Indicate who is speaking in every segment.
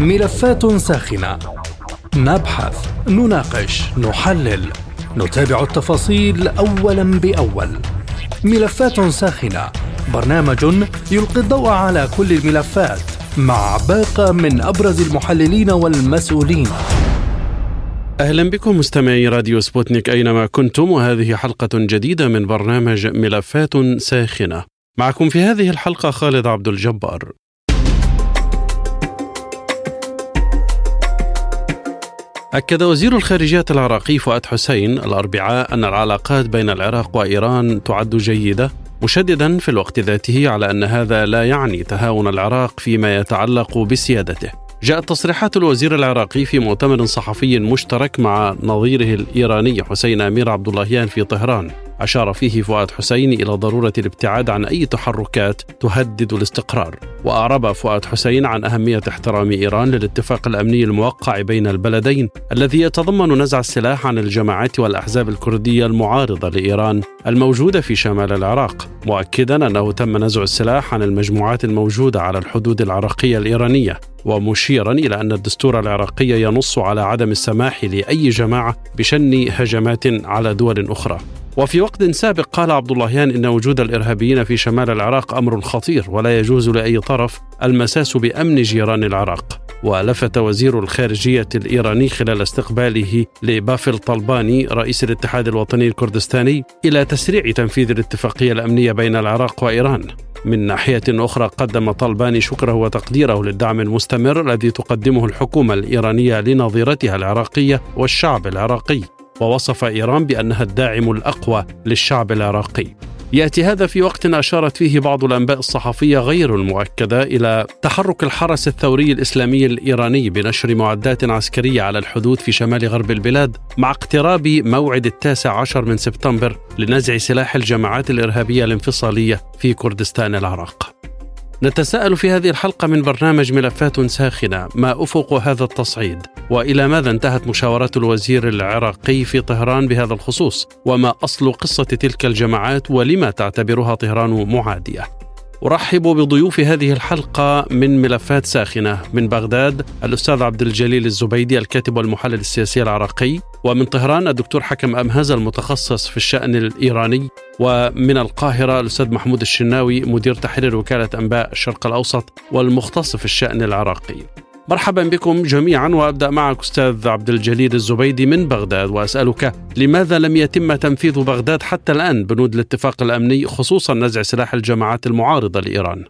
Speaker 1: ملفات ساخنة. نبحث، نناقش، نحلل، نتابع التفاصيل أولا بأول. ملفات ساخنة. برنامج يلقي الضوء على كل الملفات مع باقة من أبرز المحللين والمسؤولين.
Speaker 2: أهلا بكم مستمعي راديو سبوتنيك أينما كنتم وهذه حلقة جديدة من برنامج ملفات ساخنة. معكم في هذه الحلقة خالد عبد الجبار. أكد وزير الخارجية العراقي فؤاد حسين الأربعاء أن العلاقات بين العراق وإيران تعد جيدة مشددا في الوقت ذاته على أن هذا لا يعني تهاون العراق فيما يتعلق بسيادته. جاءت تصريحات الوزير العراقي في مؤتمر صحفي مشترك مع نظيره الإيراني حسين أمير عبد اللهيان في طهران. أشار فيه فؤاد حسين إلى ضرورة الابتعاد عن أي تحركات تهدد الاستقرار. وأعرب فؤاد حسين عن أهمية احترام إيران للاتفاق الأمني الموقع بين البلدين الذي يتضمن نزع السلاح عن الجماعات والأحزاب الكردية المعارضة لإيران الموجودة في شمال العراق. مؤكدا أنه تم نزع السلاح عن المجموعات الموجودة على الحدود العراقية الإيرانية ومشيرا إلى أن الدستور العراقي ينص على عدم السماح لأي جماعة بشن هجمات على دول أخرى. وفي وقت سابق قال عبد اللهيان إن وجود الإرهابيين في شمال العراق أمر خطير ولا يجوز لأي طرف المساس بأمن جيران العراق ولفت وزير الخارجية الإيراني خلال استقباله لبافل طلباني رئيس الاتحاد الوطني الكردستاني إلى تسريع تنفيذ الاتفاقية الأمنية بين العراق وإيران من ناحية أخرى قدم طلباني شكره وتقديره للدعم المستمر الذي تقدمه الحكومة الإيرانية لنظيرتها العراقية والشعب العراقي ووصف إيران بأنها الداعم الأقوى للشعب العراقي. يأتي هذا في وقت أشارت فيه بعض الأنباء الصحفية غير المؤكدة إلى تحرك الحرس الثوري الإسلامي الإيراني بنشر معدات عسكرية على الحدود في شمال غرب البلاد مع اقتراب موعد التاسع عشر من سبتمبر لنزع سلاح الجماعات الإرهابية الانفصالية في كردستان العراق. نتساءل في هذه الحلقة من برنامج ملفات ساخنة. ما أفق هذا التصعيد؟ وإلى ماذا انتهت مشاورات الوزير العراقي في طهران بهذا الخصوص؟ وما أصل قصة تلك الجماعات؟ ولما تعتبرها طهران معادية؟ أرحب بضيوف هذه الحلقة من ملفات ساخنة من بغداد الأستاذ عبد الجليل الزبيدي الكاتب والمحلل السياسي العراقي ومن طهران الدكتور حكم أمهز المتخصص في الشأن الإيراني ومن القاهرة الأستاذ محمود الشناوي مدير تحرير وكالة أنباء الشرق الأوسط والمختص في الشأن العراقي. مرحبا بكم جميعا وأبدأ معك أستاذ عبد الجليل الزبيدي من بغداد وأسألك لماذا لم يتم تنفيذ بغداد حتى الآن بنود الاتفاق الأمني خصوصا نزع سلاح الجماعات المعارضة لإيران؟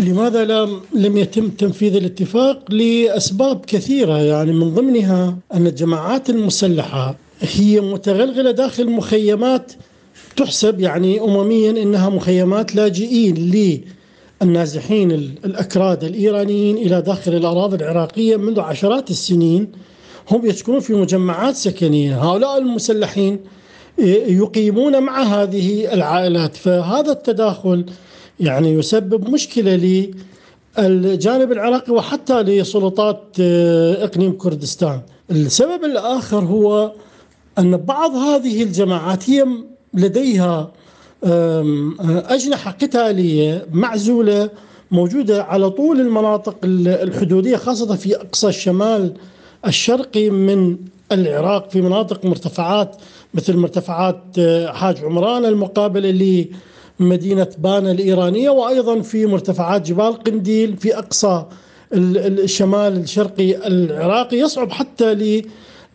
Speaker 3: لماذا لم لم يتم تنفيذ الاتفاق؟ لأسباب كثيرة يعني من ضمنها أن الجماعات المسلحة هي متغلغلة داخل مخيمات تحسب يعني امميا إنها مخيمات لاجئين النازحين الأكراد الإيرانيين إلى داخل الأراضي العراقية منذ عشرات السنين هم يسكنون في مجمعات سكنية. هؤلاء المسلحين يقيمون مع هذه العائلات. فهذا التداخل يعني يسبب مشكلة للجانب العراقي وحتى لسلطات إقليم كردستان. السبب الآخر هو أن بعض هذه الجماعات هي لديها أجنحة قتالية معزولة موجودة على طول المناطق الحدودية خاصة في أقصى الشمال الشرقي من العراق في مناطق مرتفعات مثل مرتفعات أه، حاج عمران المقابلة لمدينة بانا الإيرانية وأيضا في مرتفعات جبال قنديل في أقصى الشمال الشرقي العراقي يصعب حتى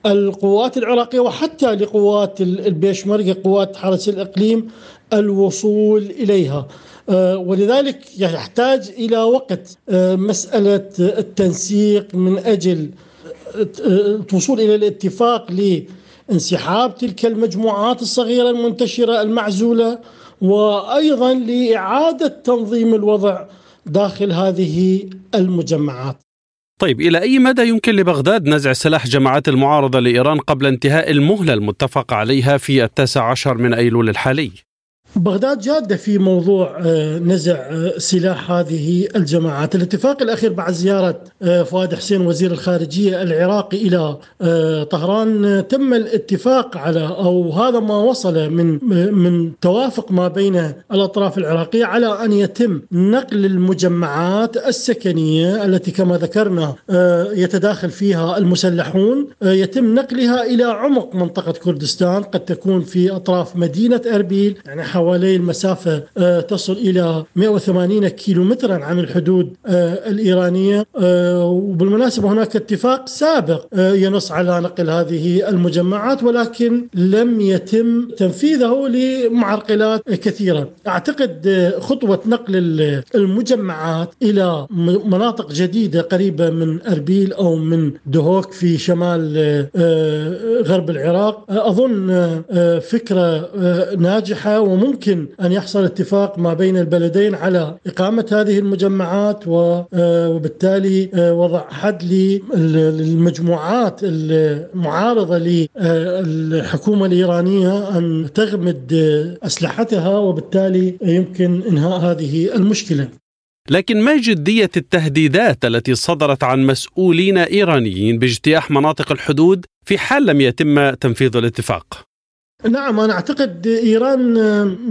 Speaker 3: للقوات العراقية وحتى لقوات البيشمركة قوات حرس الإقليم الوصول إليها آه، ولذلك يحتاج إلى وقت آه، مسألة التنسيق من أجل آه، الوصول إلى الاتفاق لانسحاب تلك المجموعات الصغيرة المنتشرة المعزولة وأيضا لإعادة تنظيم الوضع داخل هذه المجمعات.
Speaker 2: طيب إلى أي مدى يمكن لبغداد نزع سلاح جماعات المعارضة لإيران قبل انتهاء المهلة المتفق عليها في التاسع عشر من أيلول الحالي؟
Speaker 3: بغداد جادة في موضوع آه، نزع آه، سلاح هذه الجماعات. الاتفاق الأخير بعد زيارة آه، فؤاد حسين وزير الخارجية العراقي إلى طهران تم الاتفاق على أو هذا ما وصل من من توافق ما بين الأطراف العراقية على أن يتم نقل المجمعات السكنية التي كما ذكرنا يتداخل فيها المسلحون. يتم نقلها إلى عمق منطقة كردستان قد تكون في أطراف مدينة أربيل يعني حوالي المسافة آه، تصل إلى 180 كيلومترا عن الحدود آه، الإيرانية آه، وبالمناسبة هناك اتفاق سابق ينص على نقل هذه المجمعات ولكن لم يتم تنفيذه لمعرقلات كثيرة. أعتقد خطوة نقل المجمعات إلى مناطق جديدة قريبة من أربيل أو من دهوك في شمال غرب العراق أظن فكرة ناجحة وممكن يمكن أن يحصل اتفاق ما بين البلدين على إقامة هذه المجمعات آه، وبالتالي آه، وضع حد للمجموعات المعارضة للحكومة الإيرانية أن تغمد أسلحتها وبالتالي يمكن إنهاء هذه المشكلة
Speaker 2: لكن ما جدية التهديدات التي صدرت عن مسؤولين إيرانيين باجتياح مناطق الحدود في حال لم يتم تنفيذ الاتفاق؟
Speaker 3: نعم أنا أعتقد إيران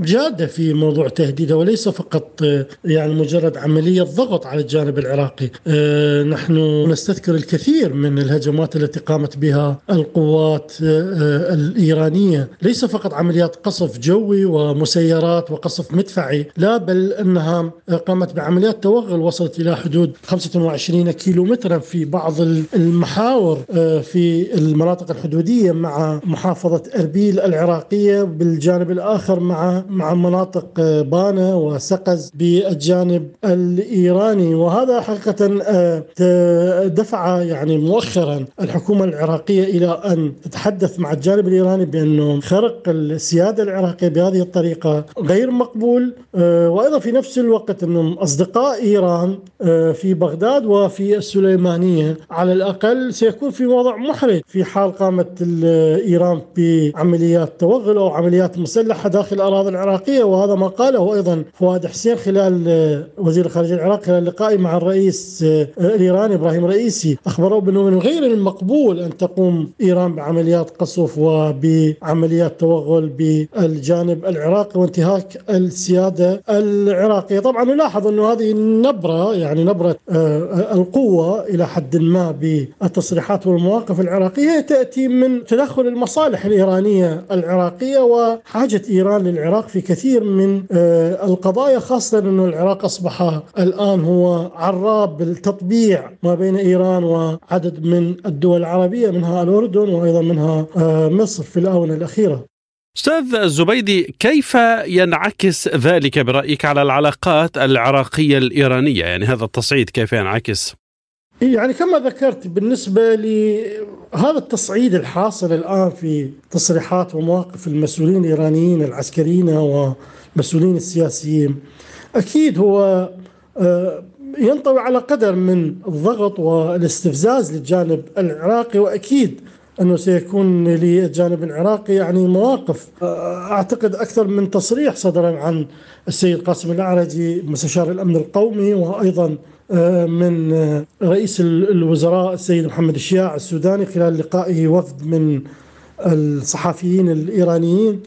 Speaker 3: جادة في موضوع تهديدها وليس فقط يعني مجرد عملية ضغط على الجانب العراقي. آه، نحن نستذكر الكثير من الهجمات التي قامت بها القوات آه، الإيرانية. ليس فقط عمليات قصف جوي ومسيرات وقصف مدفعي لا بل أنها قامت بعمليات توغل وصلت إلى حدود 25 كيلومترا في بعض المحاور آه، في المناطق الحدودية مع محافظة أربيل العراقية بالجانب الآخر مع مع مناطق آه، بانا وسقز بالجانب الإيراني. وهذا حقيقة آه، دفع يعني مؤخرا الحكومة العراقية إلى أن تتحدث مع الجانب الإيراني بأنه خرق السيادة العراقية بهذه الطريقة غير مقبول. آه، وأيضا في نفس الوقت أنهم أصدقاء إيران في بغداد وفي السليمانية. على الأقل سيكون في وضع محرج في حال قامت إيران بعمليات توغل أو عمليات مسلحة داخل الأراضي العراقية وهذا ما قاله أيضا فؤاد حسين خلال آه، وزير الخارجية العراقي خلال لقائه مع الرئيس آه، الإيراني إبراهيم رئيسي أخبروه بأنه من غير المقبول أن تقوم إيران بعمليات قصف وبعمليات توغل بالجانب العراقي وانتهاك السيادة العراقية. طبعا نلاحظ أنه هذه النبرة يعني نبرة آه، القوة إلى حد ما بالتصريحات والمواقف العراقية تأتي من تدخل المصالح الإيرانية العراقية وحاجة إيران للعراق في كثير من آه، القضايا خاصة أن العراق أصبح الآن هو عراب بالتطبيع ما بين إيران وعدد من الدول العربية منها الأردن وأيضا منها آه، مصر في الآونة الأخيرة.
Speaker 2: أستاذ الزبيدي كيف ينعكس ذلك برأيك على العلاقات العراقية الإيرانية؟ يعني هذا التصعيد كيف ينعكس؟
Speaker 3: يعني كما ذكرت بالنسبة لهذا التصعيد الحاصل الآن في تصريحات ومواقف المسؤولين الإيرانيين العسكريين ومسؤولين السياسيين أكيد هو آه، ينطوي على قدر من الضغط والاستفزاز للجانب العراقي وأكيد أنه سيكون للجانب العراقي يعني مواقف آه، أعتقد أكثر من تصريح صدر عن السيد قاسم الأعرجي مستشار الأمن القومي وأيضا من رئيس الوزراء السيد محمد الشياع السوداني خلال لقائه وفد من الصحفيين الإيرانيين.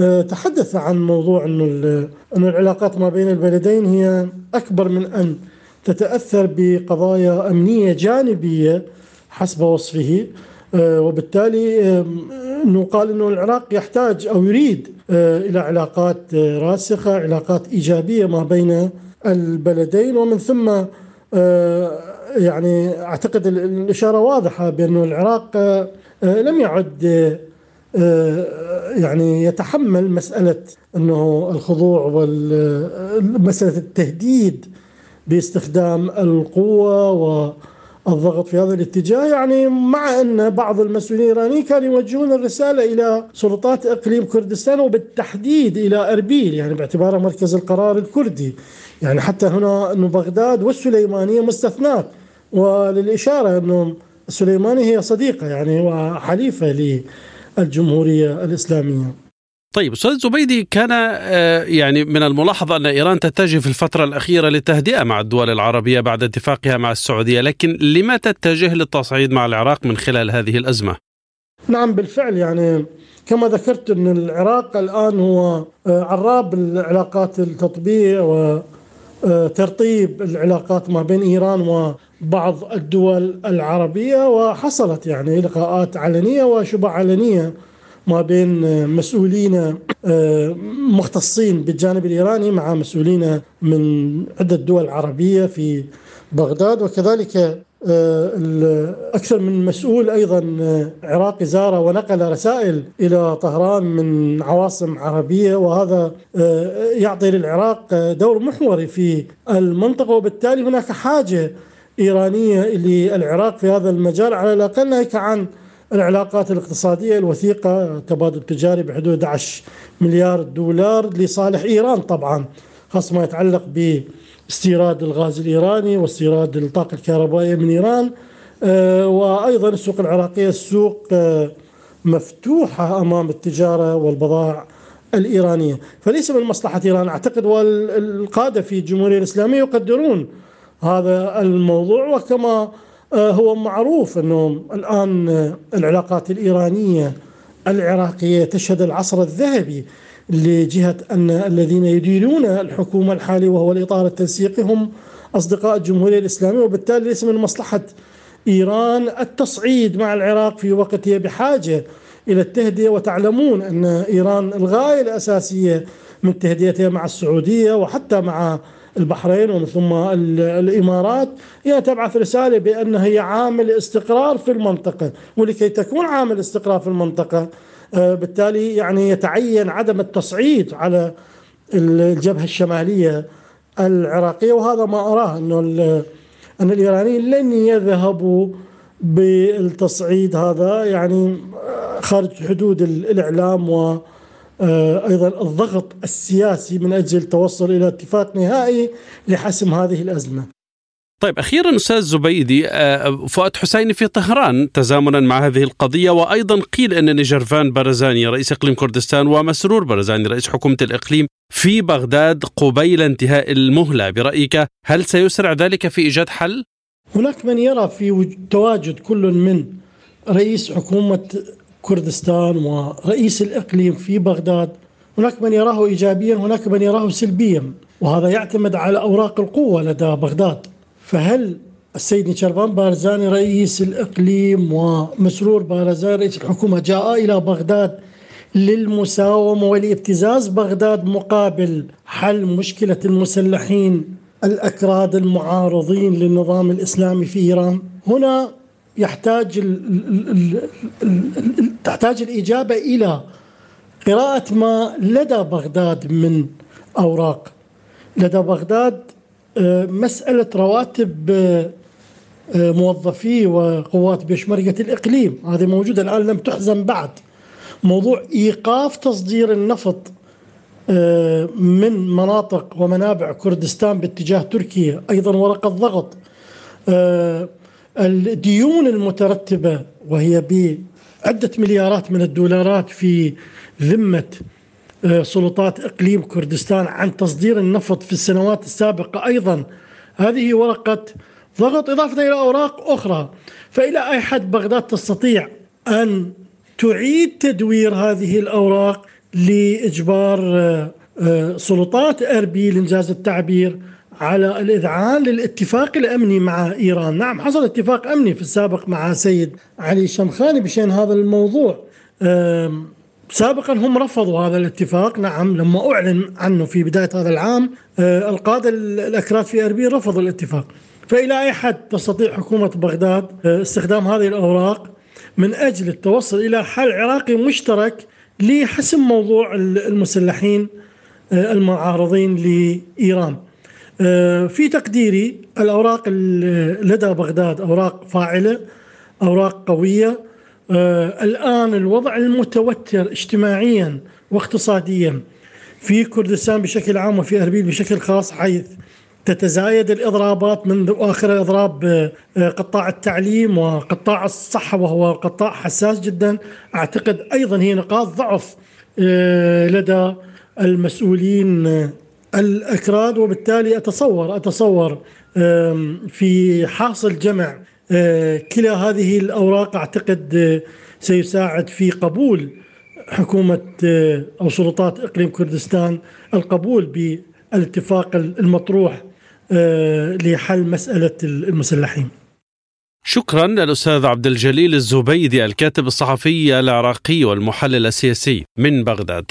Speaker 3: آه، تحدث عن موضوع إنه إنه العلاقات ما بين البلدين هي أكبر من أن تتأثر بقضايا أمنية جانبية حسب وصفه. آه، وبالتالي إنه قال إنه العراق يحتاج أو يريد آه، إلى علاقات راسخة علاقات إيجابية ما بين البلدين. ومن ثم آه، يعني أعتقد الإشارة واضحة بانه العراق آه، لم يعد آه، يعني يتحمل مسألة أنه الخضوع ومساله التهديد باستخدام القوة والضغط في هذا الاتجاه. يعني مع أن بعض المسؤولين الإيرانيين كانوا يوجهون الرسالة إلى سلطات إقليم كردستان وبالتحديد إلى أربيل يعني باعتباره مركز القرار الكردي. يعني حتى هنا أنه بغداد والسليمانية مستثنات وللإشارة أنه السليماني هي صديقة يعني وحليفة للجمهورية الإسلامية
Speaker 2: طيب أستاذ زبيدي كان آه، يعني من الملاحظ أن إيران تتجه في الفترة الأخيرة للتهدئة مع الدول العربية بعد اتفاقها مع السعودية، لكن لما تتجه للتصعيد مع العراق من خلال هذه الأزمة؟
Speaker 3: نعم بالفعل يعني كما ذكرت إن العراق الآن هو آه، عراب العلاقات التطبيع وترطيب العلاقات ما بين إيران وبعض الدول العربية وحصلت يعني لقاءات علنية وشبه علنية ما بين مسؤولين آه، مختصين بالجانب الإيراني مع مسؤولين من عدة دول عربية في بغداد وكذلك آه، أكثر من مسؤول أيضا آه، عراقي زار ونقل رسائل إلى طهران من عواصم عربية وهذا يعطي للعراق دور محوري في المنطقة. وبالتالي هناك حاجة إيرانية للعراق في هذا المجال على الأقل ناهيك عن العلاقات الاقتصادية الوثيقة. تبادل تجاري بحدود 11 مليار دولار لصالح إيران طبعا خاصة ما يتعلق باستيراد الغاز الإيراني واستيراد الطاقة الكهربائية من إيران آه، وأيضا السوق العراقية السوق آه، مفتوحة أمام التجارة والبضائع الإيرانية. فليس من مصلحة إيران أعتقد والقادة في الجمهورية الإسلامية يقدرون هذا الموضوع وكما آه، هو معروف انه الآن العلاقات الإيرانية العراقية تشهد العصر الذهبي. لجهة أن الذين يديرون الحكومة الحالية وهو الإطار التنسيقي هم أصدقاء الجمهورية الإسلامية وبالتالي ليس من مصلحة إيران التصعيد مع العراق في وقت هي بحاجة إلى التهدئة. وتعلمون أن إيران الغاية الأساسية من تهدئتها مع السعودية وحتى مع البحرين ومن ثم الإمارات. هي تبعث رسالة بأن هي عامل استقرار في المنطقة ولكي تكون عامل استقرار في المنطقة بالتالي يعني يتعين عدم التصعيد على الجبهة الشمالية العراقية وهذا ما أراه إنه أن الإيرانيين لن يذهبوا بالتصعيد هذا يعني آه، خارج حدود الإعلام و آه، أيضا الضغط السياسي من أجل التوصل إلى اتفاق نهائي لحسم هذه الأزمة.
Speaker 2: طيب أخيرا أستاذ زبيدي آه، فؤاد حسيني في طهران تزامنا مع هذه القضية وأيضا قيل أن نجرفان برزاني رئيس إقليم كردستان ومسرور برزاني رئيس حكومة الإقليم في بغداد قبيل انتهاء المهلة. برأيك هل سيسرع ذلك في إيجاد حل؟
Speaker 3: هناك من يرى في تواجد كل من رئيس حكومة كردستان ورئيس الإقليم في بغداد. هناك من يراه إيجابيا هناك من يراه سلبيا وهذا يعتمد على أوراق القوة لدى بغداد. فهل السيد نيشرفان بارزاني رئيس الإقليم ومسرور بارزاني رئيس الحكومة جاء إلى بغداد للمساومة ولابتزاز بغداد مقابل حل مشكلة المسلحين الأكراد المعارضين للنظام الإسلامي في إيران؟ هنا يحتاج ال ال تحتاج الإجابة إلى قراءة ما لدى بغداد من أوراق. لدى بغداد مسألة رواتب آه، آه، موظفي وقوات بيشمركة الإقليم. هذه موجودة الآن لم تحزم بعد. موضوع إيقاف تصدير النفط من مناطق ومنابع كردستان باتجاه تركيا. أيضا ورقة ضغط الديون المترتبة وهي بعدة مليارات من الدولارات في ذمة آه، سلطات إقليم كردستان عن تصدير النفط في السنوات السابقة أيضا. هذه ورقة ضغط إضافة إلى أوراق أخرى. فإلى أي حد بغداد تستطيع أن تعيد تدوير هذه الأوراق لإجبار آه، آه، سلطات أربيل إنجاز التعبير على الإذعان للاتفاق الأمني مع إيران؟ نعم حصل اتفاق أمني في السابق مع سيد علي شمخاني بشأن هذا الموضوع. سابقا هم رفضوا هذا الاتفاق نعم لما أعلن عنه في بداية هذا العام أه، القادة الأكراد في أربيل رفضوا الاتفاق. فإلى أي حد تستطيع حكومة بغداد أه، استخدام هذه الأوراق من أجل التوصل إلى حل عراقي مشترك لحسم موضوع المسلحين أه، المعارضين لإيران. آه، في تقديري الأوراق لدى بغداد أوراق فاعلة أوراق قوية آه، الآن الوضع المتوتر اجتماعيا واقتصاديا. في كردستان بشكل عام وفي أربيل بشكل خاص حيث تتزايد الإضرابات منذ آخر إضراب آه، قطاع التعليم وقطاع الصحة وهو قطاع حساس جدا. أعتقد أيضا هي نقاط ضعف لدى المسؤولين الأكراد. وبالتالي أتصور أتصور في حاصل جمع كلا هذه الأوراق أعتقد سيساعد في قبول حكومة أو سلطات إقليم كردستان القبول بالاتفاق المطروح لحل مسألة المسلحين.
Speaker 2: شكرا للأستاذ عبد الجليل الزبيدي الكاتب الصحفي العراقي والمحلل السياسي من بغداد.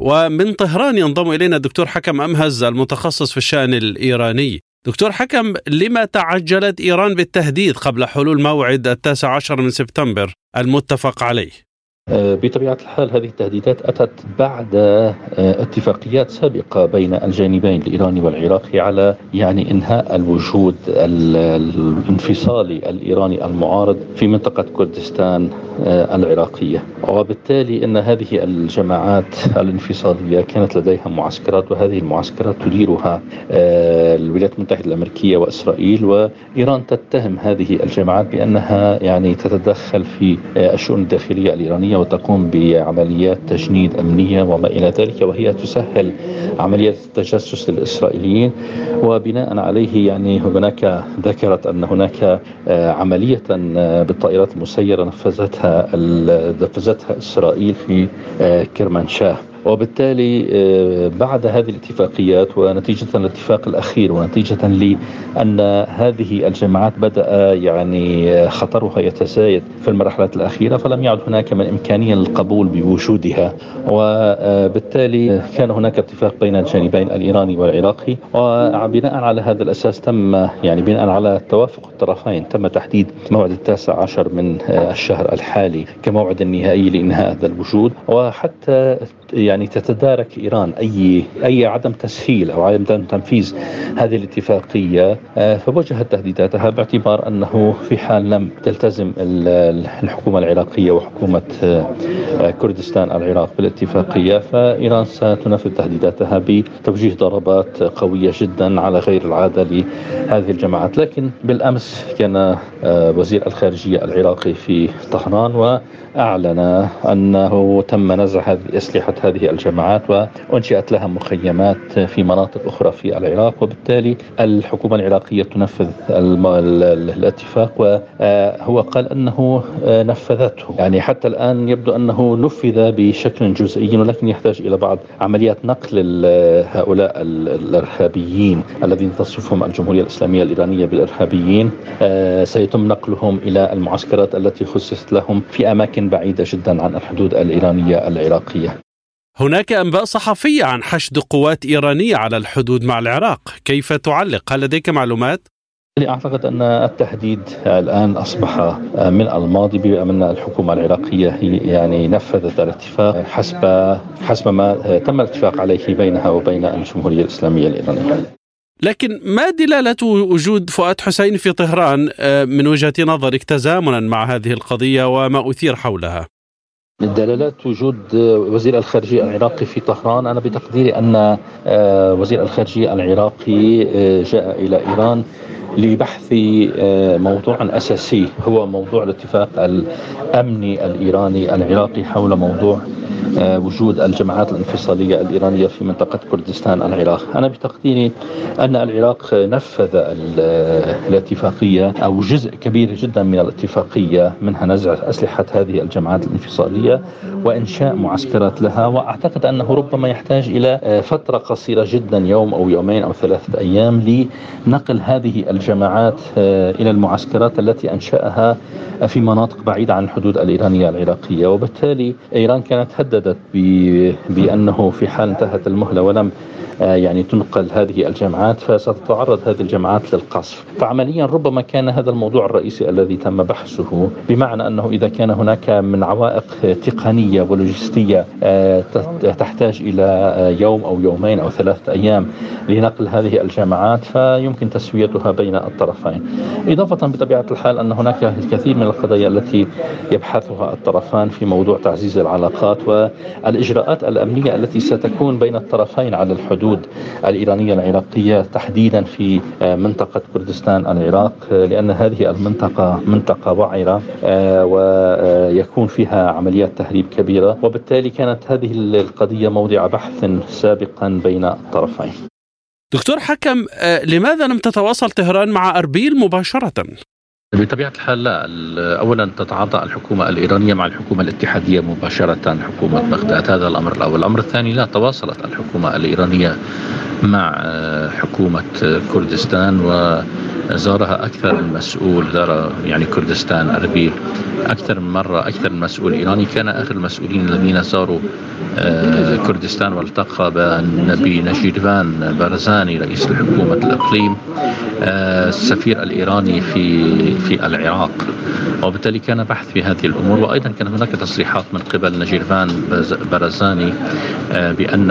Speaker 2: ومن طهران ينضم إلينا الدكتور حكم أمهز المتخصص في الشأن الإيراني. دكتور حكم لما تعجلت إيران بالتهديد قبل حلول موعد التاسع عشر من سبتمبر المتفق عليه؟
Speaker 4: بطبيعة الحال هذه التهديدات أتت بعد آه، اتفاقيات سابقة بين الجانبين الإيراني والعراقي على يعني إنهاء الوجود الانفصالي الإيراني المعارض في منطقة كردستان آه، العراقية. وبالتالي أن هذه الجماعات الانفصالية كانت لديها معسكرات وهذه المعسكرات تديرها الولايات المتحدة الأمريكية وإسرائيل. وإيران تتهم هذه الجماعات بأنها يعني تتدخل في الشؤون الداخلية الإيرانية وتقوم بعمليات تجنيد أمنية وما إلى ذلك وهي تسهل عمليات التجسس للإسرائيليين وبناء عليه يعني هناك ذكرت أن هناك آه، عملية آه، بالطائرات المسيرة نفذتها نفذتها إسرائيل في آه، كرمانشاه. وبالتالي آه، بعد هذه الاتفاقيات ونتيجة الاتفاق الأخير ونتيجة لأن هذه الجماعات بدأ يعني خطرها يتزايد في المرحلة الأخيرة فلم يعد هناك من إمكانية للقبول بوجودها. وبالتالي كان هناك اتفاق بين الجانبين الإيراني والعراقي. وبناء على هذا الأساس تم يعني بناء على توافق الطرفين تم تحديد موعد التاسع عشر من الشهر الحالي كموعد النهائي لإنهاء هذا الوجود. وحتى يعني تتدارك إيران اي أي عدم تسهيل أو عدم تنفيذ هذه الاتفاقية. آه، فوجهت تهديداتها باعتبار أنه في حال لم تلتزم الحكومة العراقية وحكومة آه، كردستان العراق بالاتفاقية فإيران ستنفذ تهديداتها بتوجيه ضربات قوية جدا على غير العادة لهذه الجماعات. لكن بالأمس كان آه، وزير الخارجية العراقي في طهران واعلن أنه تم نزع أسلحة هذه الجماعات وأنشئت لها مخيمات في مناطق أخرى في العراق وبالتالي الحكومة العراقية تنفذ الاتفاق وهو قال أنه نفذته. يعني حتى الآن يبدو أنه نفذ بشكل جزئي ولكن يحتاج إلى بعض عمليات نقل هؤلاء الإرهابيين الذين تصفهم الجمهورية الإسلامية الإيرانية بالإرهابيين. سيتم نقلهم إلى المعسكرات التي خصصت لهم في أماكن بعيدة جدا عن الحدود الإيرانية العراقية
Speaker 2: هناك أنباء صحفية عن حشد قوات إيرانية على الحدود مع العراق، كيف تعلق؟ هل لديك معلومات؟
Speaker 4: أعتقد أن التهديد الآن أصبح من الماضي بان الحكومة العراقية هي يعني نفذت الاتفاق حسب حسب ما تم الاتفاق عليه بينها وبين الجمهورية الإسلامية الإيرانية.
Speaker 2: لكن ما دلالة وجود فؤاد حسين في طهران آه، من وجهة نظرك تزامنا مع هذه القضية وما أثير حولها؟
Speaker 4: دلالات وجود وزير الخارجية العراقي في طهران أنا بتقديري أن آه، وزير الخارجية العراقي آه، جاء إلى إيران لبحث آه، موضوع أساسي هو موضوع الاتفاق الأمني الإيراني العراقي حول موضوع آه، وجود الجماعات الانفصالية الإيرانية في منطقة كردستان العراق. أنا بتقديري أن العراق نفذ الاتفاقية أو جزء كبير جدا من الاتفاقية منها نزع أسلحة هذه الجماعات الانفصالية وإنشاء معسكرات لها وأعتقد أنه ربما يحتاج إلى آه، فترة قصيرة جدا يوم أو يومين أو ثلاثة أيام لنقل هذه الجماعات آه، إلى المعسكرات التي أنشأها في مناطق بعيدة عن الحدود الإيرانية العراقية. وبالتالي إيران كانت هددت بأنه في حال انتهت المهلة ولم آه، يعني تنقل هذه الجامعات فستتعرض هذه الجامعات للقصف. فعمليا ربما كان هذا الموضوع الرئيسي الذي تم بحثه بمعنى أنه إذا كان هناك من عوائق تقنية ولوجستية آه، تحتاج إلى آه، يوم أو يومين أو ثلاثة أيام لنقل هذه الجامعات فيمكن تسويتها بين الطرفين. إضافة بطبيعة الحال أن هناك الكثير من القضايا التي يبحثها الطرفان في موضوع تعزيز العلاقات و والإجراءات الأمنية التي ستكون بين الطرفين على الحدود الإيرانية العراقية تحديدا في منطقة كردستان العراق لأن هذه المنطقة منطقة وعرة ويكون فيها عمليات تهريب كبيرة وبالتالي كانت هذه القضية موضع بحث سابقا بين الطرفين
Speaker 2: دكتور حكم لماذا لم تتواصل طهران مع أربيل مباشرة؟
Speaker 4: بطبيعة الحال لا. أولا تتعاطى الحكومة الإيرانية مع الحكومة الاتحادية مباشرة حكومة بغداد. هذا الأمر الأول. الأمر الثاني لا تواصلت الحكومة الإيرانية مع حكومة كردستان وزارها أكثر من مسؤول زار يعني كردستان أربيل. أكثر من مرة أكثر من مسؤول إيراني. كان آخر المسؤولين الذين زاروا كردستان والتقى بنجيدفان بارزاني رئيس الحكومة الإقليم السفير الإيراني في في العراق. وبالتالي كان بحث في هذه الأمور. وأيضا كان هناك تصريحات من قبل نجيرفان برزاني بأن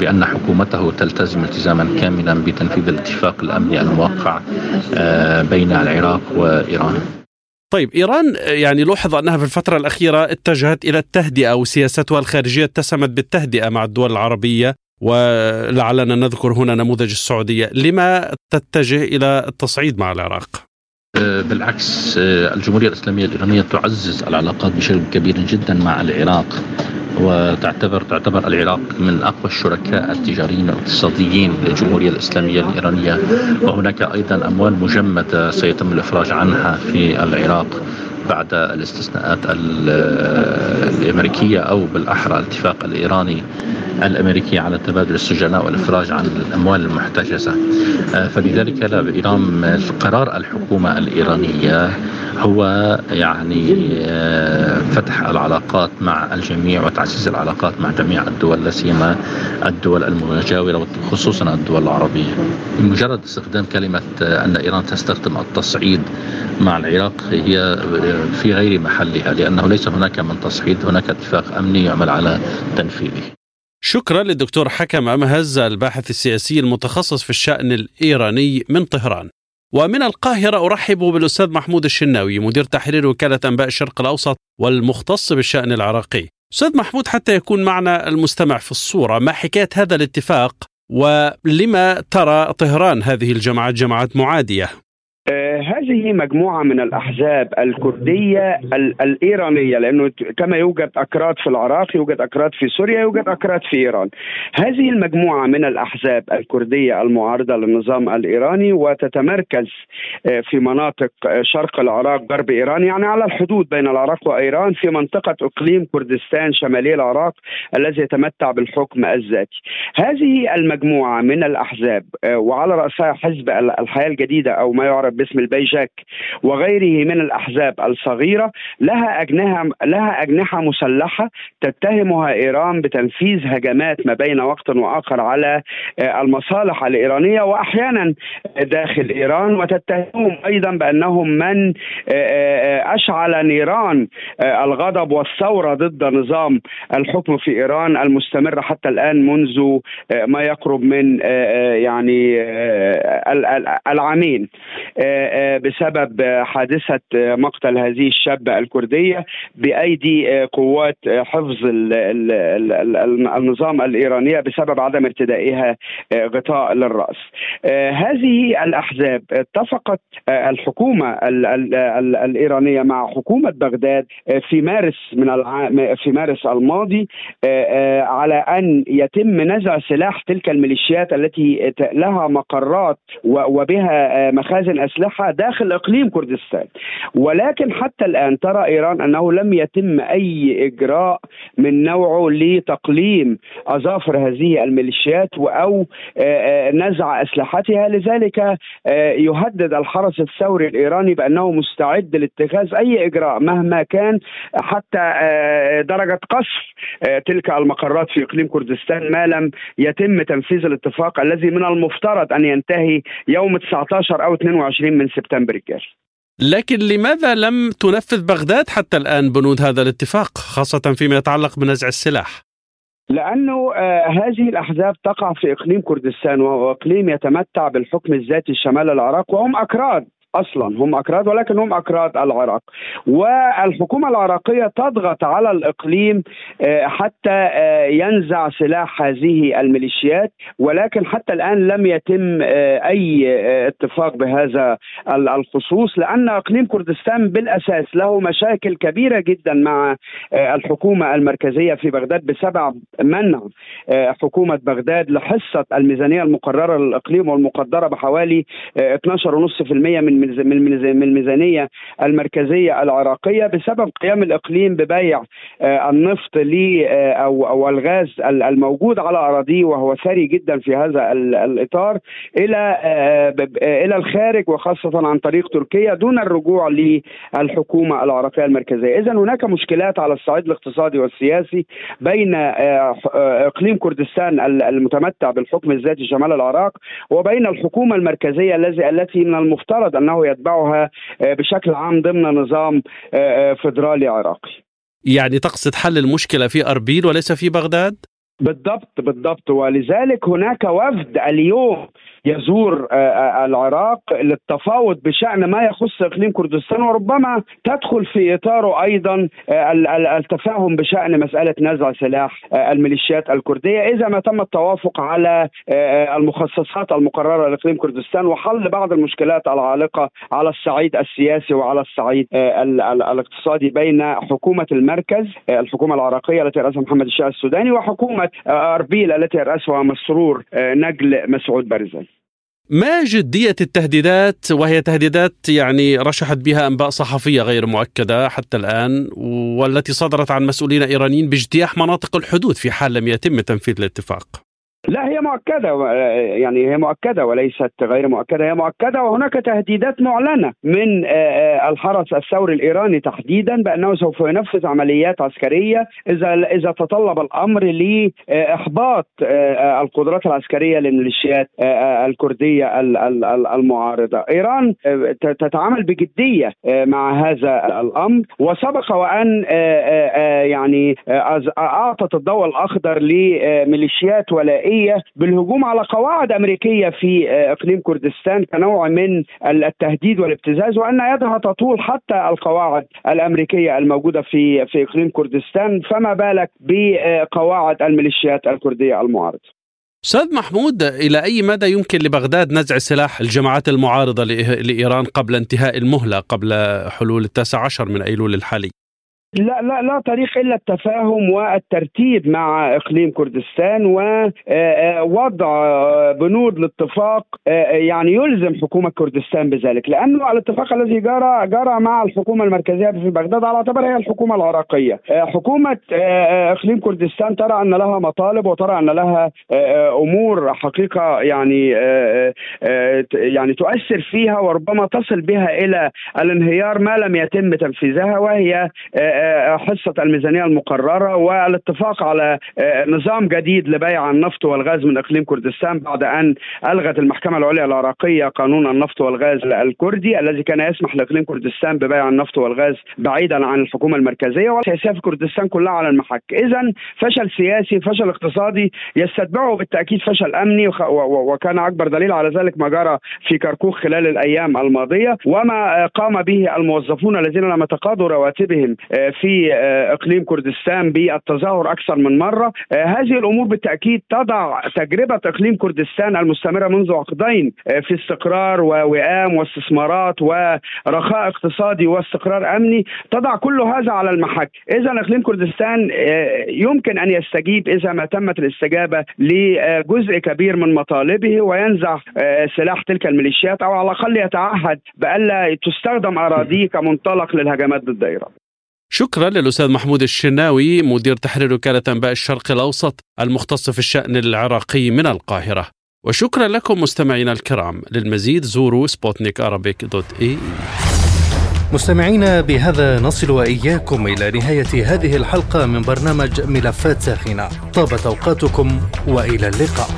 Speaker 4: بأن حكومته تلتزم التزاما كاملا بتنفيذ الاتفاق الأمني الموقع بين العراق وإيران.
Speaker 2: طيب إيران يعني لوحظ أنها في الفترة الأخيرة اتجهت إلى التهدئة وسياستها الخارجية اتسمت بالتهدئة مع الدول العربية ولعلنا نذكر هنا نموذج السعودية، لما تتجه إلى التصعيد مع العراق؟
Speaker 4: بالعكس الجمهورية الإسلامية الإيرانية تعزز العلاقات بشكل كبير جدا مع العراق وتعتبر تعتبر العراق من أقوى الشركاء التجاريين والاقتصاديين للجمهورية الإسلامية الإيرانية. وهناك أيضا أموال مجمدة سيتم الإفراج عنها في العراق بعد الاستثناءات الأمريكية أو بالأحرى الاتفاق الإيراني. الامريكي على تبادل السجناء والإفراج عن الأموال المحتجزة فلذلك لا ايران قرار الحكومة الإيرانية هو يعني فتح العلاقات مع الجميع وتعزيز العلاقات مع جميع الدول لا سيما الدول المجاوره وخصوصا الدول العربية. مجرد استخدام كلمة أن إيران تستخدم التصعيد مع العراق هي في غير محلها لأنه ليس هناك من تصعيد هناك اتفاق أمني يعمل على تنفيذه.
Speaker 2: شكرا للدكتور حكم أمهز الباحث السياسي المتخصص في الشأن الإيراني من طهران. ومن القاهرة أرحب بالأستاذ محمود الشناوي مدير تحرير وكالة أنباء الشرق الأوسط والمختص بالشأن العراقي. أستاذ محمود حتى يكون معنا المستمع في الصورة ما حكاية هذا الاتفاق؟ ولما ترى طهران هذه الجماعات جماعات معادية؟
Speaker 5: هذه مجموعة من الأحزاب الكردية الإيرانية لأنه كما يوجد أكراد في العراق يوجد أكراد في سوريا يوجد أكراد في إيران. هذه المجموعة من الأحزاب الكردية المعارضة للنظام الإيراني وتتمركز في مناطق شرق العراق غرب إيران يعني على الحدود بين العراق وإيران في منطقة إقليم كردستان شمالي العراق الذي يتمتع بالحكم الذاتي. هذه المجموعة من الأحزاب وعلى رأسها حزب الحياة الجديدة أو ما يعرف باسم البيجاك وغيره من الأحزاب الصغيرة لها اجنحه لها أجنحة مسلحة تتهمها إيران بتنفيذ هجمات ما بين وقت وآخر على المصالح الإيرانية واحيانا داخل إيران وتتهمهم أيضا بأنهم من أشعل نيران الغضب والثورة ضد نظام الحكم في إيران المستمر حتى الآن منذ ما يقرب من يعني العامين. بسبب حادثة مقتل هذه الشابة الكردية بأيدي قوات حفظ النظام الإيرانية بسبب عدم ارتدائها غطاء للرأس. هذه الأحزاب اتفقت الحكومة الإيرانية مع حكومة بغداد في مارس من العام في مارس الماضي على أن يتم نزع سلاح تلك الميليشيات التي لها مقرات وبها مخازن أسلحة داخل إقليم كردستان. ولكن حتى الآن ترى إيران أنه لم يتم أي إجراء من نوعه لتقليم أظافر هذه الميليشيات أو نزع أسلحتها. لذلك يهدد الحرس الثوري الإيراني بأنه مستعد لاتخاذ أي إجراء مهما كان حتى درجة قصف تلك المقرات في إقليم كردستان ما لم يتم تنفيذ الاتفاق الذي من المفترض أن ينتهي يوم 19 أو 22 من سبتمبر الجاري
Speaker 2: لكن لماذا لم تنفذ بغداد حتى الآن بنود هذا الاتفاق خاصة فيما يتعلق بنزع السلاح؟
Speaker 5: لأنه آه هذه الأحزاب تقع في إقليم كردستان وهو اقليم يتمتع بالحكم الذاتي شمال العراق وهم أكراد أصلا هم أكراد ولكن هم أكراد العراق. والحكومة العراقية تضغط على الإقليم آه، حتى آه، ينزع سلاح هذه الميليشيات ولكن حتى الآن لم يتم أي اتفاق بهذا الخصوص لأن إقليم كردستان بالأساس له مشاكل كبيرة جدا مع الحكومة المركزية في بغداد بسبب منع حكومة بغداد لحصة الميزانية المقررة للإقليم والمقدرة بحوالي 12.5% من من الميزانية المركزية العراقية بسبب قيام الإقليم ببيع النفط ل أو أو الغاز الموجود على أراضيه وهو ثري جدا في هذا الإطار إلى إلى الخارج وخاصة عن طريق تركيا دون الرجوع للحكومة العراقية المركزية، اذا هناك مشكلات على الصعيد الاقتصادي والسياسي بين إقليم كردستان المتمتع بالحكم الذاتي شمال العراق وبين الحكومة المركزية الذي التي من المفترض انه يتبعها بشكل عام ضمن نظام فدرالي عراقي.
Speaker 2: يعني تقصد حل المشكلة في أربيل وليس في بغداد؟
Speaker 5: بالضبط بالضبط ولذلك هناك وفد اليوم يزور آه، آه، العراق للتفاوض بشأن ما يخص إقليم كردستان وربما تدخل في إطاره أيضا آه، التفاهم بشأن مسألة نزع سلاح الميليشيات الكردية. إذا ما تم التوافق على المخصصات المقررة لإقليم كردستان وحل بعض المشكلات العالقة على الصعيد السياسي وعلى الصعيد الاقتصادي بين حكومة المركز الحكومة العراقية التي يرأسها محمد الشاه السوداني وحكومة أربيل التي يرأسها مسرور نجل مسعود برزن.
Speaker 2: ما جدية التهديدات؟ وهي تهديدات يعني رشحت بها أنباء صحفية غير مؤكدة حتى الآن والتي صدرت عن مسؤولين إيرانيين باجتياح مناطق الحدود في حال لم يتم تنفيذ الاتفاق.
Speaker 5: لا هي مؤكدة يعني هي مؤكدة وليست غير مؤكدة هي مؤكدة وهناك تهديدات معلنة من آه، آه، الحرس الثوري الإيراني تحديدا بأنه سوف ينفذ عمليات عسكرية إذا إذا تطلب الأمر لإحباط آه، القدرات العسكرية للميليشيات الكردية المعارضة. إيران تتعامل بجدية مع هذا الأمر وسبق وأن يعني أعطت الضوء الأخضر لميليشيات ولائية الأمريكية بالهجوم على قواعد أمريكية في آه، أقليم كردستان كنوع من التهديد والابتزاز وأن يدها تطول حتى القواعد الأمريكية الموجودة في في أقليم كردستان فما بالك بقواعد الميليشيات الكردية المعارضة.
Speaker 2: أستاذ محمود إلى أي مدى يمكن لبغداد نزع سلاح الجماعات المعارضة لإيران قبل انتهاء المهلة قبل حلول التاسع عشر من أيلول الحالي؟
Speaker 5: لا لا لا طريق إلا التفاهم والترتيب مع إقليم كردستان ووضع آه، آه، بنود لاتفاق آه، يعني يلزم حكومة كردستان بذلك. لأنه الاتفاق الذي جرى جرى مع الحكومة المركزية في بغداد على اعتبار هي الحكومة العراقية. حكومة إقليم كردستان ترى أن لها مطالب وترى أن لها أمور حقيقة يعني يعني تؤثر فيها وربما تصل بها إلى الانهيار ما لم يتم تنفيذها وهي حصة الميزانية المقررة والاتفاق على آه، نظام جديد لبيع النفط والغاز من إقليم كردستان بعد أن ألغت المحكمة العليا العراقية قانون النفط والغاز الكردي الذي كان يسمح لإقليم كردستان ببيع النفط والغاز بعيدا عن الحكومة المركزية والسياسيه في كردستان كلها على المحك. اذا فشل سياسي فشل اقتصادي يستتبعه بالتأكيد فشل أمني وكان أكبر دليل على ذلك ما جرى في كركوك خلال الأيام الماضية. وما قام به الموظفون الذين لم يتقاضوا رواتبهم آه، في آه، إقليم كردستان بالتظاهر أكثر من مرة. آه، هذه الأمور بالتأكيد تضع تجربة إقليم كردستان المستمرة منذ عقدين آه، في استقرار ووئام واستثمارات ورخاء اقتصادي واستقرار أمني. تضع كل هذا على المحك. اذا إقليم كردستان يمكن أن يستجيب إذا ما تمت الاستجابة لجزء كبير من مطالبه وينزع سلاح تلك الميليشيات أو على الأقل يتعهد بألا تستخدم أراضيه كمنطلق للهجمات ضد ايران
Speaker 2: شكرا للأستاذ محمود الشناوي مدير تحرير وكالة أنباء الشرق الأوسط المختص في الشأن العراقي من القاهرة. وشكرا لكم مستمعينا الكرام. للمزيد زوروا سبوتنيك dot ae
Speaker 1: مستمعينا بهذا نصل وإياكم إلى نهاية هذه الحلقة من برنامج ملفات ساخنة. طابت أوقاتكم وإلى اللقاء.